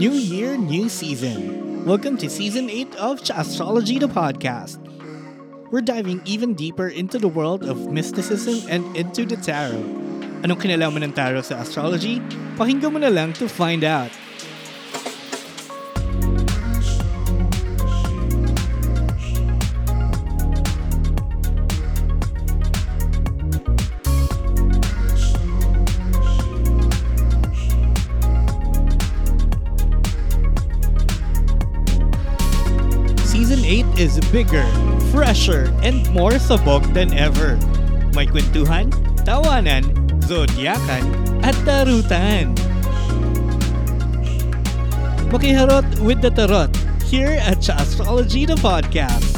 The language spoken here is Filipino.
New year, new season. Welcome to season 8 of Astrology the podcast. We're diving even deeper into the world of mysticism and into the tarot. Anong kinalaman ng tarot sa astrology? Pakinggan mo na lang to find out. Season 8 is bigger, fresher, and more sabog than ever. May kwentuhan, tawanan, zodyakan, at tarutan. Makiharot with the tarot here at Astrology the Podcast.